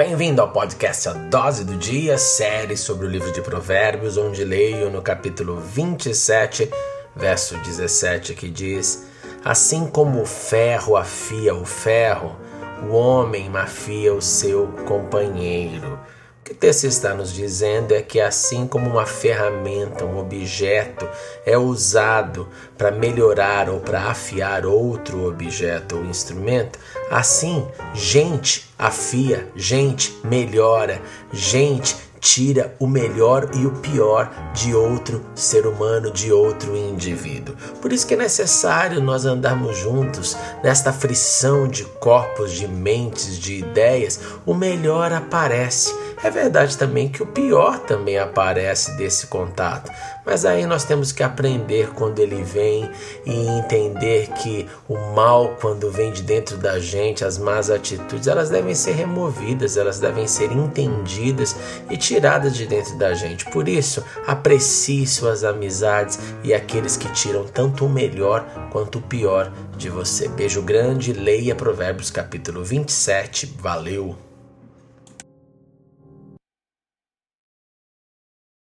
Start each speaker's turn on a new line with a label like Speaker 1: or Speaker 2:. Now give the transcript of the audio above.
Speaker 1: Bem-vindo ao podcast A Dose do Dia, série sobre o livro de Provérbios, onde leio no capítulo 27, verso 17, que diz: Assim como o ferro afia o ferro, o homem mafia o seu companheiro. Que o texto está nos dizendo é que, assim como uma ferramenta, um objeto, é usado para melhorar ou para afiar outro objeto ou instrumento, assim, gente afia, gente melhora, gente tira o melhor e o pior de outro ser humano, de outro indivíduo. Por isso que é necessário nós andarmos juntos nesta frição de corpos, de mentes, de ideias. O melhor aparece é verdade também que o pior também aparece desse contato, mas aí nós temos que aprender quando ele vem e entender que o mal, quando vem de dentro da gente, as más atitudes, elas devem ser removidas, elas devem ser entendidas e tiradas de dentro da gente. Por isso, aprecie suas amizades e aqueles que tiram tanto o melhor quanto o pior de você. Beijo grande, leia Provérbios capítulo 27. Valeu!